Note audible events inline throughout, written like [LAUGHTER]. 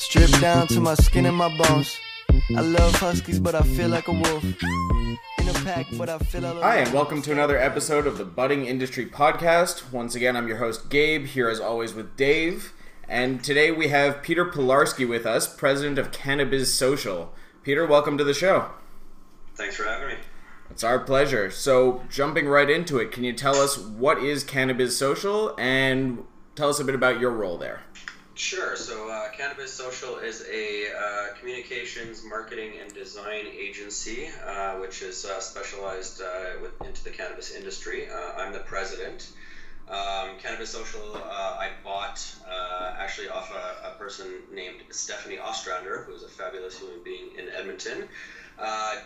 Stripped down to my skin and my bones. I love huskies, but I feel like a wolf. In a pack, but I feel all Hi, and welcome to another episode of the Budding Industry Podcast. Once again, I'm your host, Gabe, here as always with Dave. And today we have Peter Pilarski with us, president of Cannabis Social. Peter, welcome to the show. Thanks for having me. It's our pleasure. So, jumping right into it, can you tell us what is Cannabis Social and tell us a bit about your role there? Sure. So, uh, Cannabis Social is a uh, communications, marketing, and design agency, uh, which is uh, specialized uh, with, into the cannabis industry. Uh, I'm the president. Um, cannabis Social, I bought actually off a, a, person named Stephanie Ostrander, who's a fabulous human being in Edmonton.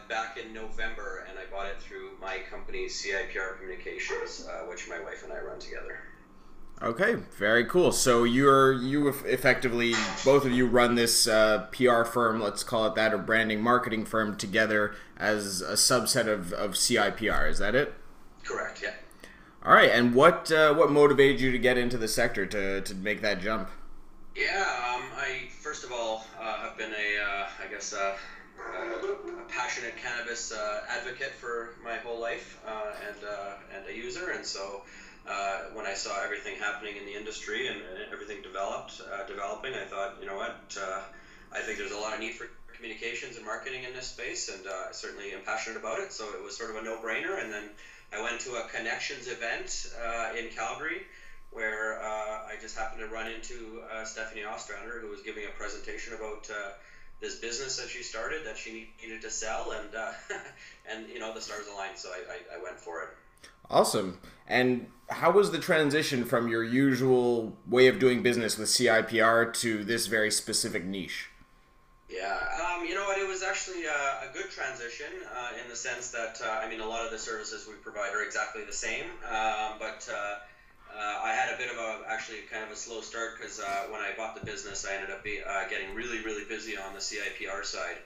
back in November, and I bought it through my company CIPR Communications, which my wife and I run together. Okay, very cool. So you're you effectively both of you run this uh, PR firm, let's call it that, or branding marketing firm together as a subset of, of CIPR. Is that it? Correct. Yeah. All right. And what uh, what motivated you to get into the sector to to make that jump? Yeah. Um, I first of all uh, have been a uh, I guess a, a, passionate cannabis uh, advocate for my whole life and and a user, and so uh, when I saw everything happening in the industry and, and everything developed, uh, developing, I thought, you know what, uh, I think there's a lot of need for communications and marketing in this space, and uh, I certainly am passionate about it. So it was sort of a no-brainer. And then I went to a connections event uh, in Calgary where I just happened to run into Stephanie Ostrander, who was giving a presentation about this business that she started that she needed to sell, and [LAUGHS] and you know the stars aligned, so I, I, I went for it. Awesome. And how was the transition from your usual way of doing business with CIPR to this very specific niche? Yeah, um, you know what? It was actually a, a good transition uh, in the sense that uh, I mean, a lot of the services we provide are exactly the same, um, but uh, uh I had a bit of a actually kind of a slow start because uh, when I bought the business, I ended up be, uh, getting really really busy on the CIPR side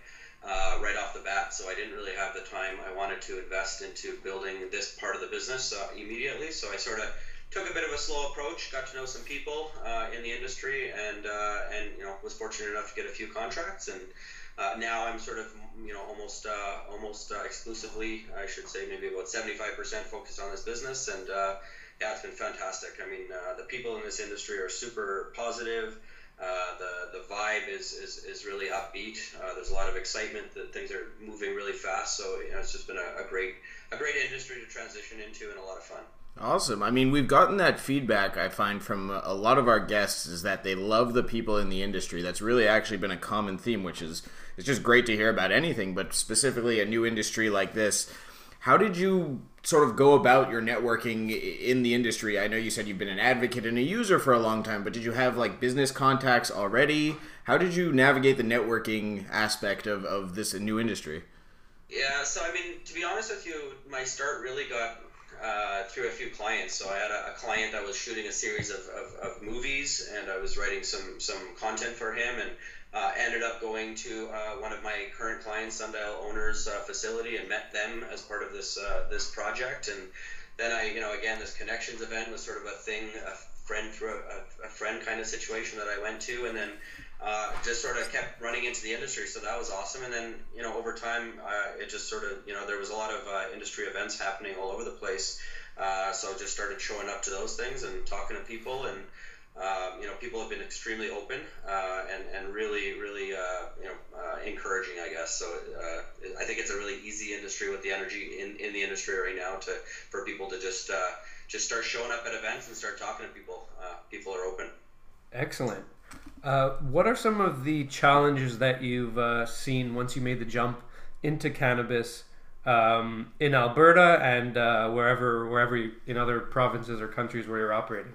uh, right off the bat. So I didn't really have the time I wanted to invest into building this part of the business uh, immediately. So I sort of took a bit of a slow approach, got to know some people uh, in the industry, and uh, and you know was fortunate enough to get a few contracts. And uh, now I'm sort of you know almost uh, almost exclusively, I should say, maybe about 75% focused on this business. And yeah, it's been fantastic. I mean, the people in this industry are super positive. Uh, the the vibe is, is, is really upbeat. Uh, there's a lot of excitement that things are moving really fast. So you know, it's just been a, a, great a great industry to transition into and a lot of fun. Awesome. I mean, we've gotten that feedback I find from a lot of our guests is that they love the people in the industry. That's really actually been a common theme, which is it's just great to hear about anything, but specifically a new industry like this. How did you sort of go about your networking in the industry? I know you said you've been an advocate and a user for a long time, but did you have like business contacts already? How did you navigate the networking aspect of, of this new industry? Yeah, so I mean, to be honest with you, my start really got uh, through a few clients. So I had a, a client that was shooting a series of, of, of, movies, and I was writing some some content for him, and uh, ended up going to uh, one of my current clients, Sundial Growers uh, facility, and met them as part of this uh, this project. And then I, you know, again, this connections event was sort of a thing, a friend through a, a friend kind of situation that I went to, and then uh, just sort of kept running into the industry. So that was awesome. And then, you know, over time, uh, it just sort of, you know, there was a lot of industry events happening all over the place. so just started showing up to those things and talking to people and um, you know, people have been extremely open uh, and, and really, really, uh, you know, uh, encouraging, I guess. So uh, I think it's a really easy industry with the energy in, in the industry right now to for people to just uh, just start showing up at events and start talking to people. Uh, people are open. Excellent. what are some of the challenges that you've seen once you made the jump into cannabis um, in Alberta and wherever, wherever you, in other provinces or countries where you're operating?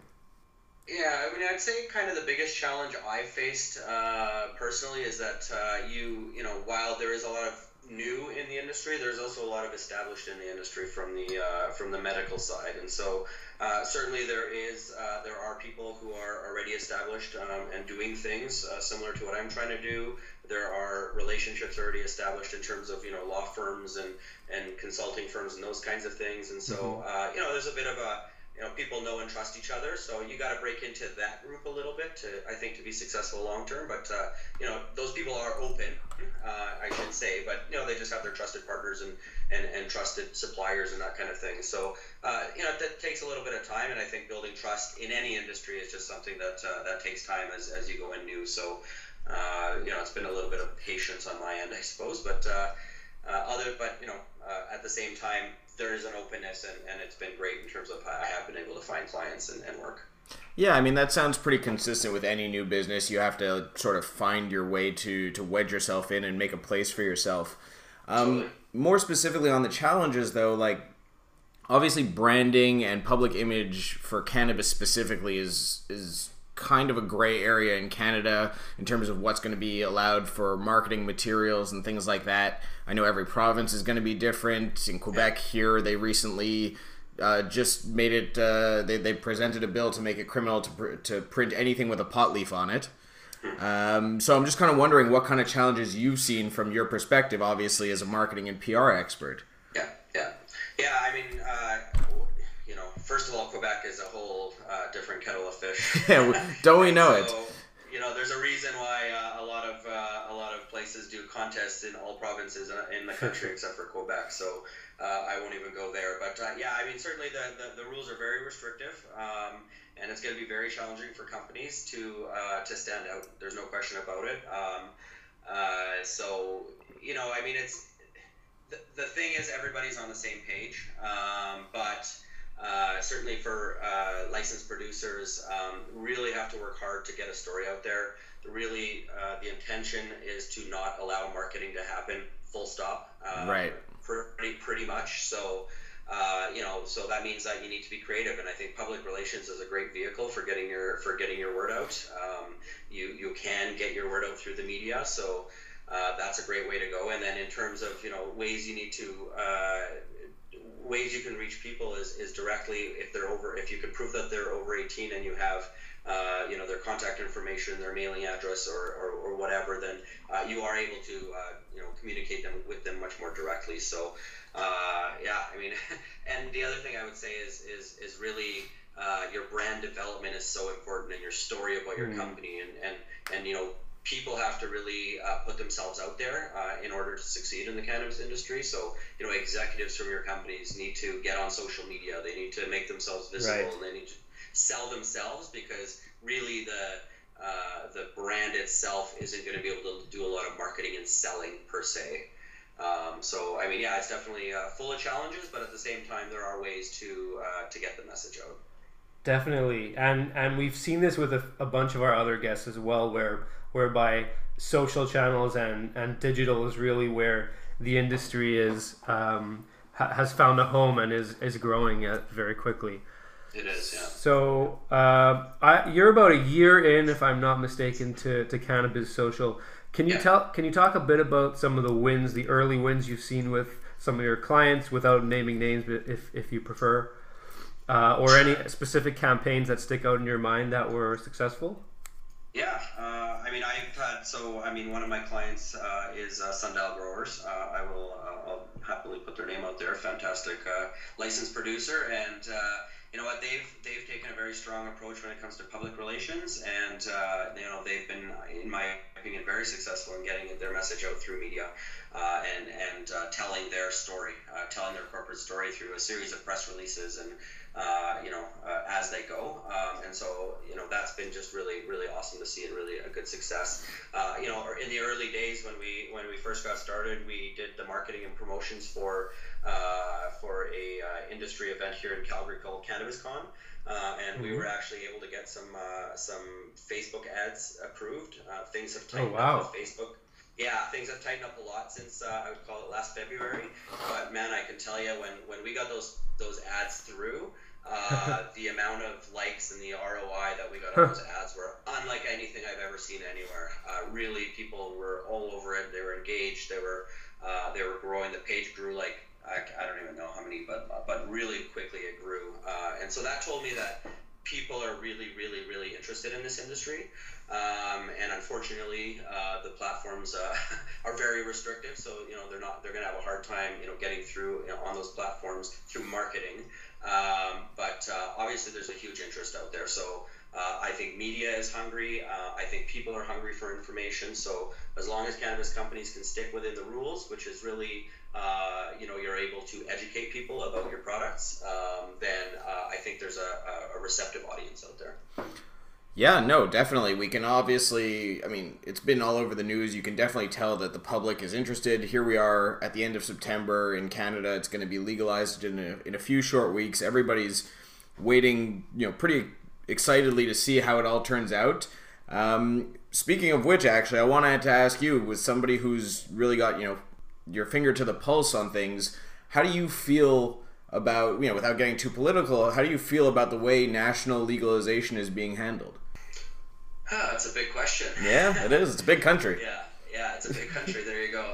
Yeah, I mean, I'd say kind of the biggest challenge I faced uh, personally is that uh, you, you know, while there is a lot of new in the industry, there's also a lot of established in the industry from the uh, from the medical side, and so uh, certainly there is uh, there are people who are already established um, and doing things uh, similar to what I'm trying to do. There are relationships already established in terms of you know law firms and and consulting firms and those kinds of things, and so mm-hmm. you know there's a bit of a you know people know and trust each other. So you got to break into that group a little bit to I think to be successful long term. But uh, you know those people are open, uh, I should say. But you know they just have their trusted partners and and, and trusted suppliers and that kind of thing. So uh, you know that takes a little bit of time, and I think building trust in any industry is just something that uh, that takes time as, as you go in new. So uh, you know it's been a little bit of patience on my end, I suppose, but. Uh, other, but you know, at the same time, there is an openness and, and it's been great in terms of I have been able to find clients and, and work. Yeah, I mean that sounds pretty consistent with any new business. You have to sort of find your way to to wedge yourself in and make a place for yourself. Um. More specifically on the challenges, though, like obviously branding and public image for cannabis specifically is is kind of a gray area in Canada in terms of what's going to be allowed for marketing materials and things like that. I know every province is going to be different. In Quebec, here they recently uh, just made it. Uh, they they presented a bill to make it criminal to pr- to print anything with a pot leaf on it. Um, so I'm just kind of wondering what kind of challenges you've seen from your perspective, obviously as a marketing and PR expert. Yeah, yeah, yeah. I mean, uh, you know, first of all, Quebec is a whole different kettle of fish. [LAUGHS] yeah, don't we know so, it? You know, there's a reason why uh, a lot of uh, a lot of places do contests in all provinces in the country [LAUGHS] except for Quebec. So uh, I won't even go there. But uh, yeah, I mean, certainly the, the, the rules are very restrictive. Um, and it's going to be very challenging for companies to uh, to stand out. There's no question about it. Um, so you know, I mean, it's the, the thing is everybody's on the same page, um, but uh, certainly for uh, licensed producers, um, really have to work hard to get a story out there. The really, uh, the intention is to not allow marketing to happen. Full stop. Uh, right. Pretty, pretty much. So, uh, you know, so that means that you need to be creative, and I think public relations is a great vehicle for getting your for getting your word out. Um, you you can get your word out through the media, so. Uh, that's a great way to go. And then in terms of you know ways you need to uh, ways you can reach people is, is directly if they're over if you can prove that they're over 18 and you have uh, you know their contact information their mailing address or, or, or whatever then uh, you are able to uh, you know communicate them with them much more directly so uh, yeah I mean [LAUGHS] and the other thing I would say is is, is really uh, your brand development is so important and your story about your mm. company and, and and you know people have to really uh, put themselves out there uh, in order to succeed in the cannabis industry. So, you know, executives from your companies need to get on social media. They need to make themselves visible, right. and they need to sell themselves because really the uh, the brand itself isn't going to be able to do a lot of marketing and selling per se. Um, so, I mean, yeah, it's definitely uh, full of challenges, but at the same time, there are ways to uh, to get the message out. Definitely, and and we've seen this with a, a bunch of our other guests as well, where whereby social channels and, and digital is really where the industry is um, ha- has found a home and is, is growing very quickly. It is, yeah. So uh, I, you're about a year in, if I'm not mistaken, to, to cannabis social. Can you yeah. tell? Can you talk a bit about some of the wins, the early wins you've seen with some of your clients, without naming names, but if if you prefer, uh, or any specific campaigns that stick out in your mind that were successful? Yeah, uh, mean, I've had so. I mean, one of my clients uh, is uh, Sundial Growers. Uh, I will, uh, I'll happily put their name out there. Fantastic uh, licensed producer, and you know what? They've they've taken a very strong approach when it comes to public relations, and you know they've been, in my opinion, very successful in getting their message out through media, and and telling their story, telling their corporate story through a series of press releases and uh, you know, uh, as they go. Um, and so, you know, that's been just really, really awesome to see and really a good success. Uh, you know, in the early days when we when we first got started, we did the marketing and promotions for uh, for a uh, industry event here in Calgary called Cannabis Con. Uh, and mm-hmm. we were actually able to get some some Facebook ads approved. things have tightened oh, wow. up with Facebook yeah, things have tightened up a lot since uh, I would call it last February. But man, I can tell you when when we got those those ads through, uh, [LAUGHS] the amount of likes and the ROI that we got on those ads were unlike anything I've ever seen anywhere. Uh, really, people were all over it. They were engaged. They were uh, they were growing. The page grew like I, I don't even know how many, but but really quickly it grew. Uh, and so that told me that people are really, really, really interested in this industry. Um, and unfortunately, uh, the platforms uh, [LAUGHS] are very restrictive. So you know they're not they're going to have a hard time you know getting through you know, on those platforms through marketing. Um, but uh, obviously, there's a huge interest out there. So uh, I think media is hungry. Uh, I think people are hungry for information. So as long as cannabis companies can stick within the rules, which is really, uh, you know, you're able to educate people about your products, um, then uh, I think there's a, a receptive audience out there. Yeah, no, definitely. We can obviously, I mean, it's been all over the news. You can definitely tell that the public is interested. Here we are at the end of September in Canada. It's going to be legalized in a, in a few short weeks. Everybody's waiting, you know, pretty excitedly to see how it all turns out. Um, speaking of which, actually, I wanted to ask you, with somebody who's really got, you know, your finger to the pulse on things, how do you feel about, you know, without getting too political, how do you feel about the way national legalization is being handled? Ah, that's a big question. Yeah, it is. It's a big country. [LAUGHS] yeah, yeah, it's a big country. there you go.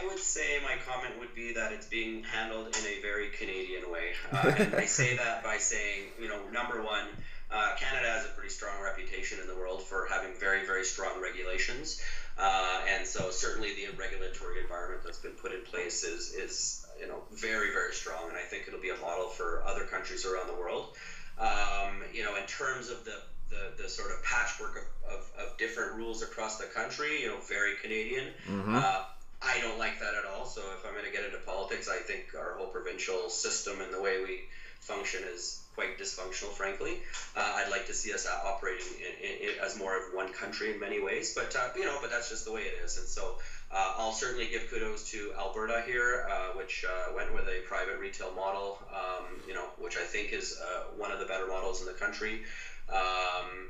I would say my comment would be that it's being handled in a very Canadian way, [LAUGHS] uh, and I say that by saying, you know, number one. Uh, Canada has a pretty strong reputation in the world for having very, very strong regulations, uh, and so certainly the regulatory environment that's been put in place is is you know very, very strong, and I think it'll be a model for other countries around the world. Um, you know, in terms of the the, the sort of patchwork of, of, of, different rules across the country, you know, very Canadian. Mm-hmm. Uh, I don't like that at all. So if I'm going to get into politics, I think our whole provincial system and the way we function is quite dysfunctional, frankly. Uh, I'd like to see us operating in, in, in, as more of one country in many ways, but uh, you know, but that's just the way it is. And so uh, I'll certainly give kudos to Alberta here, uh, which uh, went with a private retail model, um, you know, which I think is uh, one of the better models in the country. Um,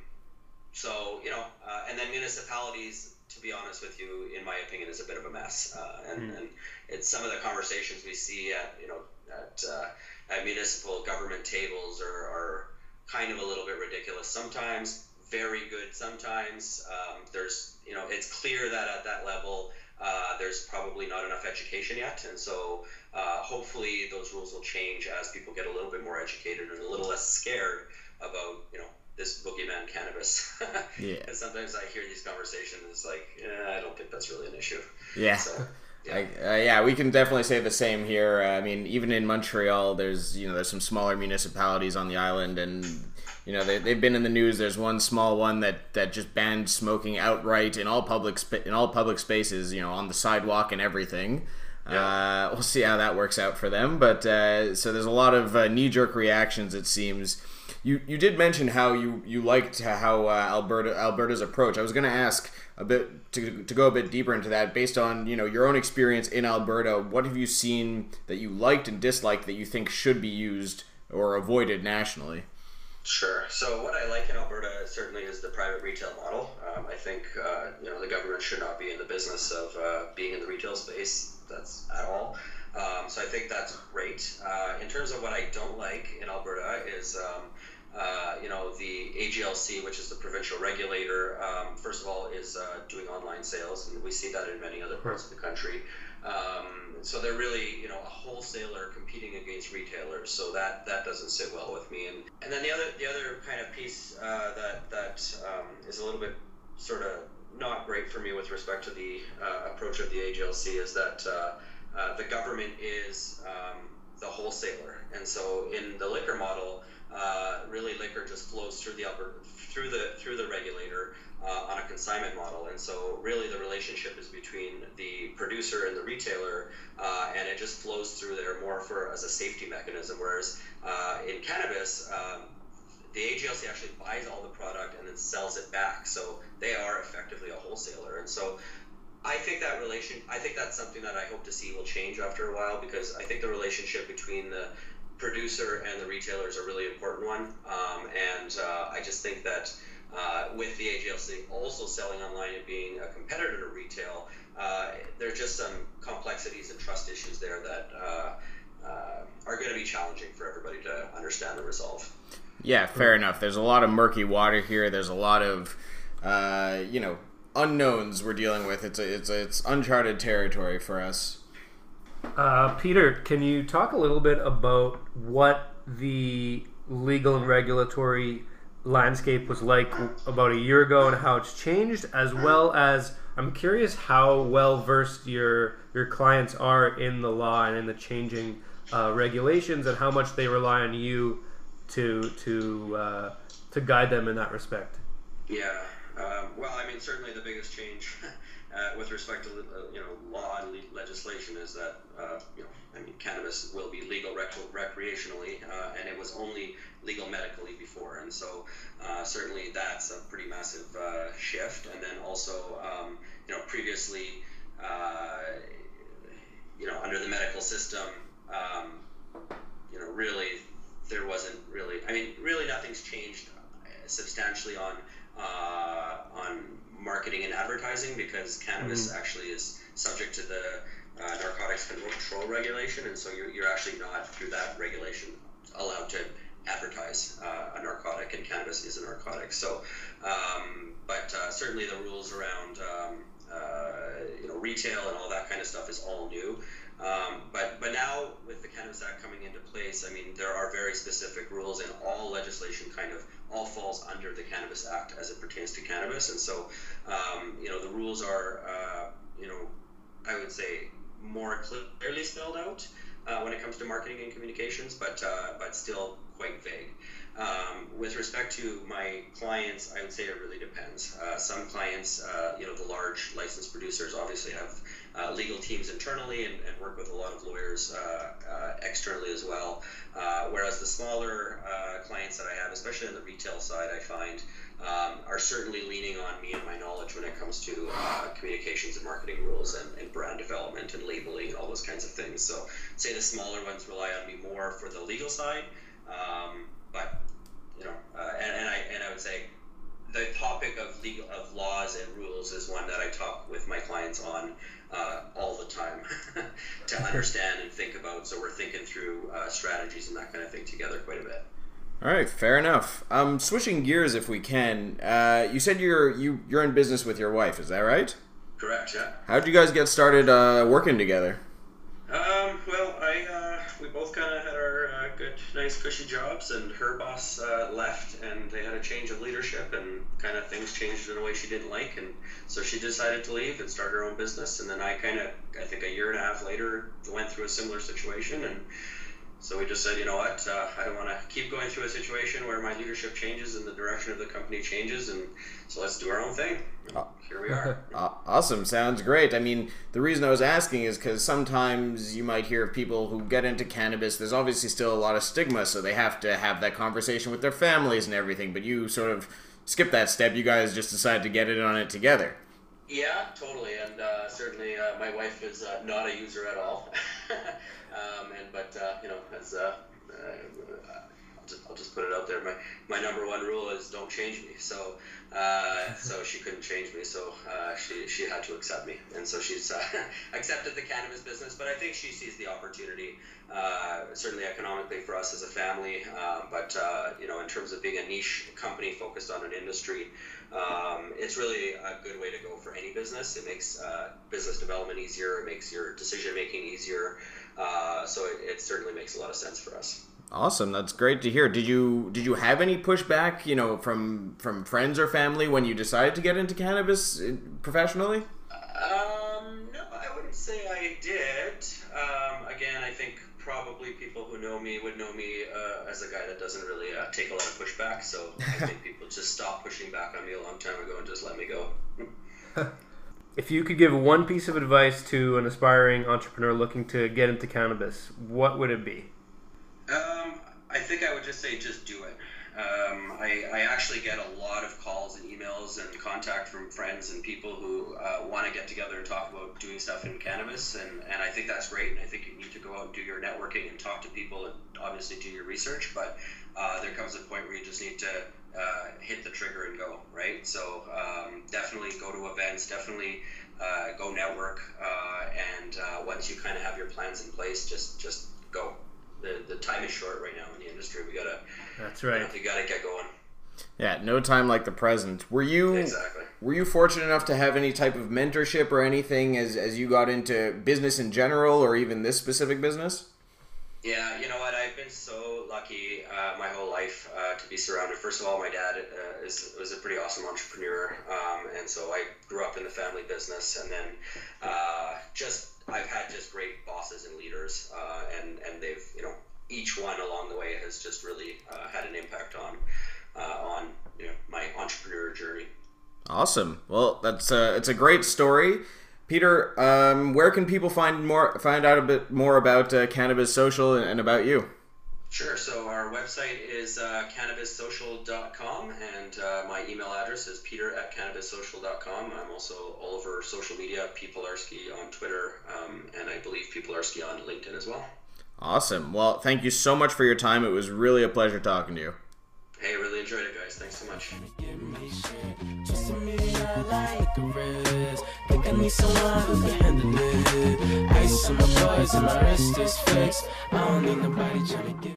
so you know, and then municipalities, to be honest with you, in my opinion, is a bit of a mess. Uh, and, mm. and it's some of the conversations we see at you know at uh, at municipal government tables are, are kind of a little bit ridiculous sometimes. Very good sometimes. Um, there's you know it's clear that at that level. Uh, there's probably not enough education yet, and so uh, hopefully those rules will change as people get a little bit more educated and a little less scared about you know this boogeyman cannabis. [LAUGHS] yeah. Because sometimes I hear these conversations, it's like, eh, I don't think that's really an issue. Yeah. So, [LAUGHS] yeah. I, uh, yeah, we can definitely say the same here. Uh, I mean, even in Montreal, there's you know there's some smaller municipalities on the island, and you know they, they've been in the news. There's one small one that, that just banned smoking outright in all public spa- in all public spaces, you know, on the sidewalk and everything. Yeah. Uh, we'll see how that works out for them. But uh, so there's a lot of uh, knee jerk reactions, it seems. You you did mention how you you liked how uh, Alberta Alberta's approach. I was going to ask a bit to, to go a bit deeper into that based on you know your own experience in Alberta. What have you seen that you liked and disliked that you think should be used or avoided nationally? Sure. So what I like in Alberta certainly is the private retail model. Um, I think uh, you know the government should not be in the business of uh, being in the retail space. That's at all. Um, so I think that's great. Uh, in terms of what I don't like in Alberta is um, uh, you know, the AGLC, which is the provincial regulator, um, first of all, is uh, doing online sales, and we see that in many other parts of the country. Um, so they're really, you know, a wholesaler competing against retailers. So that that doesn't sit well with me. And and then the other the other kind of piece uh, that that um, is a little bit sort of not great for me with respect to the uh, approach of the AGLC is that uh, the government is um, the wholesaler, and so in the liquor model uh, really liquor just flows through the upper through the through the regulator uh, on a consignment model, and so really the relationship is between the producer and the retailer, uh, and it just flows through there more for as a safety mechanism. Whereas uh, in cannabis, um, the AGLC actually buys all the product and then sells it back, so they are effectively a wholesaler, and so. I think that relation. I think that's something that I hope to see will change after a while because I think the relationship between the producer and the retailer is a really important one. Um, and uh, I just think that uh, with the AGLC also selling online and being a competitor to retail, uh, there are just some complexities and trust issues there that uh, uh, are going to be challenging for everybody to understand and resolve. Yeah, fair enough. There's a lot of murky water here. There's a lot of, uh, you know, unknowns we're dealing with. It's a, it's a, it's uncharted territory for us. Uh, Peter, can you talk a little bit about what the legal and regulatory landscape was like about a year ago and how it's changed, as well as I'm curious how well versed your your clients are in the law and in the changing uh, regulations and how much they rely on you to to uh, to guide them in that respect. Yeah. Um, well, I mean, certainly the biggest change [LAUGHS] uh, with respect to uh, you know law and le- legislation is that uh, you know I mean cannabis will be legal rec- recreationally, uh, and it was only legal medically before, and so uh, certainly that's a pretty massive uh, shift. And then also um, you know previously you know under the medical system um, you know really there wasn't really I mean really nothing's changed substantially on on marketing and advertising because cannabis mm-hmm. actually is subject to the uh, narcotics control regulation, and so you're, you're actually not through that regulation allowed to advertise uh, a narcotic, and cannabis is a narcotic. So, um, but uh, certainly the rules around um, uh, you know retail and all that kind of stuff is all new. Um, but but now with the Cannabis Act coming into place, I mean there are very specific rules, and all legislation kind of all falls under the Cannabis Act as it pertains to cannabis. And so, um, you know, the rules are, uh, you know, I would say more clearly spelled out uh, when it comes to marketing and communications, but uh, but still quite vague. Um, with respect to my clients, I would say it really depends. Uh, some clients, uh, you know, the large licensed producers obviously have uh, legal teams internally and, and, work with a lot of lawyers uh, uh, externally as well. Uh, whereas the smaller clients that I have, especially on the retail side, I find um, are certainly leaning on me and my knowledge when it comes to communications and marketing rules and, and, brand development and labeling all those kinds of things. So, say the smaller ones rely on me more for the legal side. Um, but you know, uh, and, and I and I would say the topic of legal of laws and rules is one that I talk with my clients on uh, all the time [LAUGHS] to understand and think about. So we're thinking through uh, strategies and that kind of thing together quite a bit. All right, fair enough. Um, switching gears, if we can. Uh, you said you're you you're in business with your wife. Is that right? Correct. Yeah. How did you guys get started uh, working together? Um, well, I uh, we both kind of had our uh, good, nice, cushy jobs, and her boss uh, left, and they had a change of leadership, and kind of things changed in a way she didn't like, and so she decided to leave and start her own business. And then I kind of, I think, a year and a half later, went through a similar situation, and so we just said, you know what, uh, I don't want to keep going through a situation where my leadership changes and the direction of the company changes, and so let's do our own thing. Uh, here we are. [LAUGHS] awesome, sounds great. I mean, the reason I was asking is because sometimes you might hear of people who get into cannabis. There's obviously still a lot of stigma, so they have to have that conversation with their families and everything. But you sort of skip that step. You guys just decided to get it on it together. Yeah, totally, and uh, certainly uh, my wife is uh, not a user at all. [LAUGHS] Um, and but uh, you know, as uh, uh, I'll just, put it out there. My my number one rule is don't change me. So uh, [LAUGHS] so she couldn't change me. So uh, she she had to accept me, and so she's uh, [LAUGHS] accepted the cannabis business. But I think she sees the opportunity, uh, certainly economically for us as a family. Uh, but uh, you know, in terms of being a niche company focused on an industry. Um, it's really a good way to go for any business. It makes business development easier. It makes your decision making easier. Uh, so it, it certainly makes a lot of sense for us. Awesome, that's great to hear. Did you did you have any pushback, you know, from from friends or family when you decided to get into cannabis uh, professionally? Um, no, I wouldn't say I did. Um, again, I think probably people who know me would know me uh, as a guy that doesn't really uh, take a lot of pushback. So [LAUGHS] I think people just stopped pushing back on me a long time ago and just let me go. [LAUGHS] If you could give one piece of advice to an aspiring entrepreneur looking to get into cannabis, what would it be? Um, I think I would just say just do it. Um, I, I, actually get a lot of calls and emails and contact from friends and people who uh, want to get together and talk about doing stuff in cannabis, and, and I think that's great. And I think you need to go out and do your networking and talk to people and obviously do your research. But uh, there comes a point where you just need to uh, hit the trigger and go, right? So um, definitely go to events, definitely uh, go network, uh, and uh, once you kind of have your plans in place, just just go. The, the time is short right now in the industry. We gotta. That's right. You, gotta get going. Yeah, no time like the present. Were you exactly? Were you fortunate enough to have any type of mentorship or anything as as you got into business in general, or even this specific business? Yeah, you know what? I've been so lucky life uh, to be surrounded. First of all, my dad uh, is, was a pretty awesome entrepreneur, um, and so I grew up in the family business, and then uh, just I've had just great bosses and leaders, uh, and and they've you know each one along the way has just really uh, had an impact on on you know my entrepreneur journey. Awesome. Well, that's a, it's a great story. Peter, um, where can people find more find out a bit more about uh, Cannabis Social and, and, about you? Sure. So our website is uh, cannabissocial.com, and uh, my email address is peter at cannabissocial.com. I'm also all over social media, P. Pilarski on Twitter, um, and I believe P. Pilarski on LinkedIn as well. Awesome. Well, thank you so much for your time. It was really a pleasure talking to you. Hey, really enjoyed it, guys. Thanks so much. I need someone who can handle it. Ice on my bars and my wrist is fixed. I don't need nobody trying to get